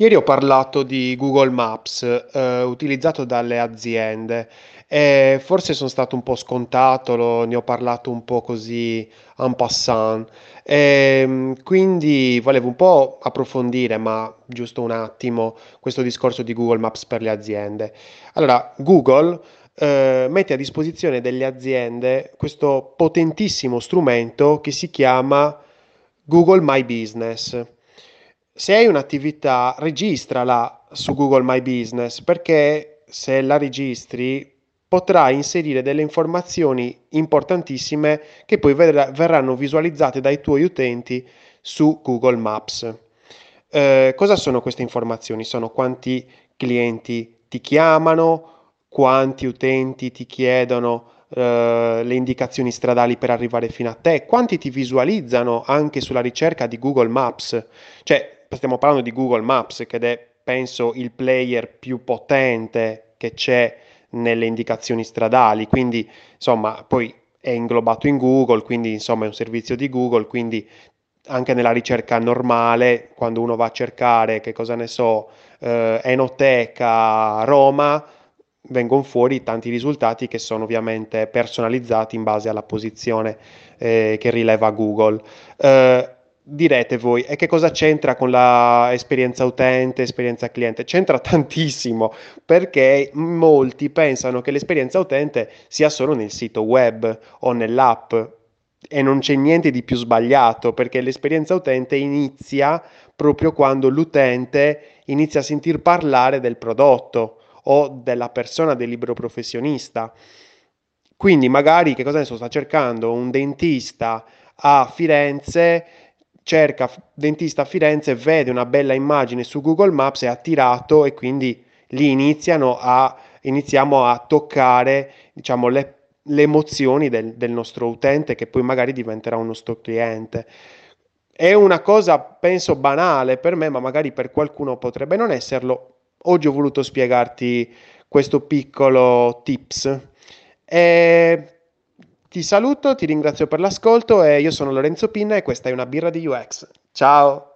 Ieri ho parlato di Google Maps, eh, utilizzato dalle aziende e forse sono stato un po' scontato, lo- ne ho parlato un po' così en passant. Ehm, quindi volevo un po' approfondire, ma giusto un attimo, questo discorso di Google Maps per le aziende. Allora, Google eh, mette a disposizione delle aziende questo potentissimo strumento che si chiama Google My Business. Se hai un'attività, registrala su Google My Business perché se la registri potrai inserire delle informazioni importantissime che poi verrà- verranno visualizzate dai tuoi utenti su Google Maps. Eh, cosa sono queste informazioni? Sono quanti clienti ti chiamano, quanti utenti ti chiedono eh, le indicazioni stradali per arrivare fino a te, quanti ti visualizzano anche sulla ricerca di Google Maps. Cioè, stiamo parlando di Google Maps, che è, penso, il player più potente che c'è nelle indicazioni stradali, quindi insomma, poi è inglobato in Google, quindi insomma è un servizio di Google, quindi anche nella ricerca normale, quando uno va a cercare, che cosa ne so, eh, Enoteca Roma, vengono fuori tanti risultati che sono ovviamente personalizzati in base alla posizione eh, che rileva Google. Eh, direte voi, e che cosa c'entra con la esperienza utente, esperienza cliente? C'entra tantissimo perché molti pensano che l'esperienza utente sia solo nel sito web o nell'app e non c'è niente di più sbagliato perché l'esperienza utente inizia proprio quando l'utente inizia a sentir parlare del prodotto o della persona del libero professionista. Quindi magari che cosa ne so, sta cercando un dentista a Firenze, cerca dentista a Firenze, vede una bella immagine su Google Maps, è attirato e quindi lì iniziano a, iniziamo a toccare diciamo, le, le emozioni del, del nostro utente che poi magari diventerà un nostro cliente. È una cosa, penso, banale per me, ma magari per qualcuno potrebbe non esserlo. Oggi ho voluto spiegarti questo piccolo tips. E ti saluto, ti ringrazio per l'ascolto e io sono Lorenzo Pinna e questa è una birra di UX. Ciao!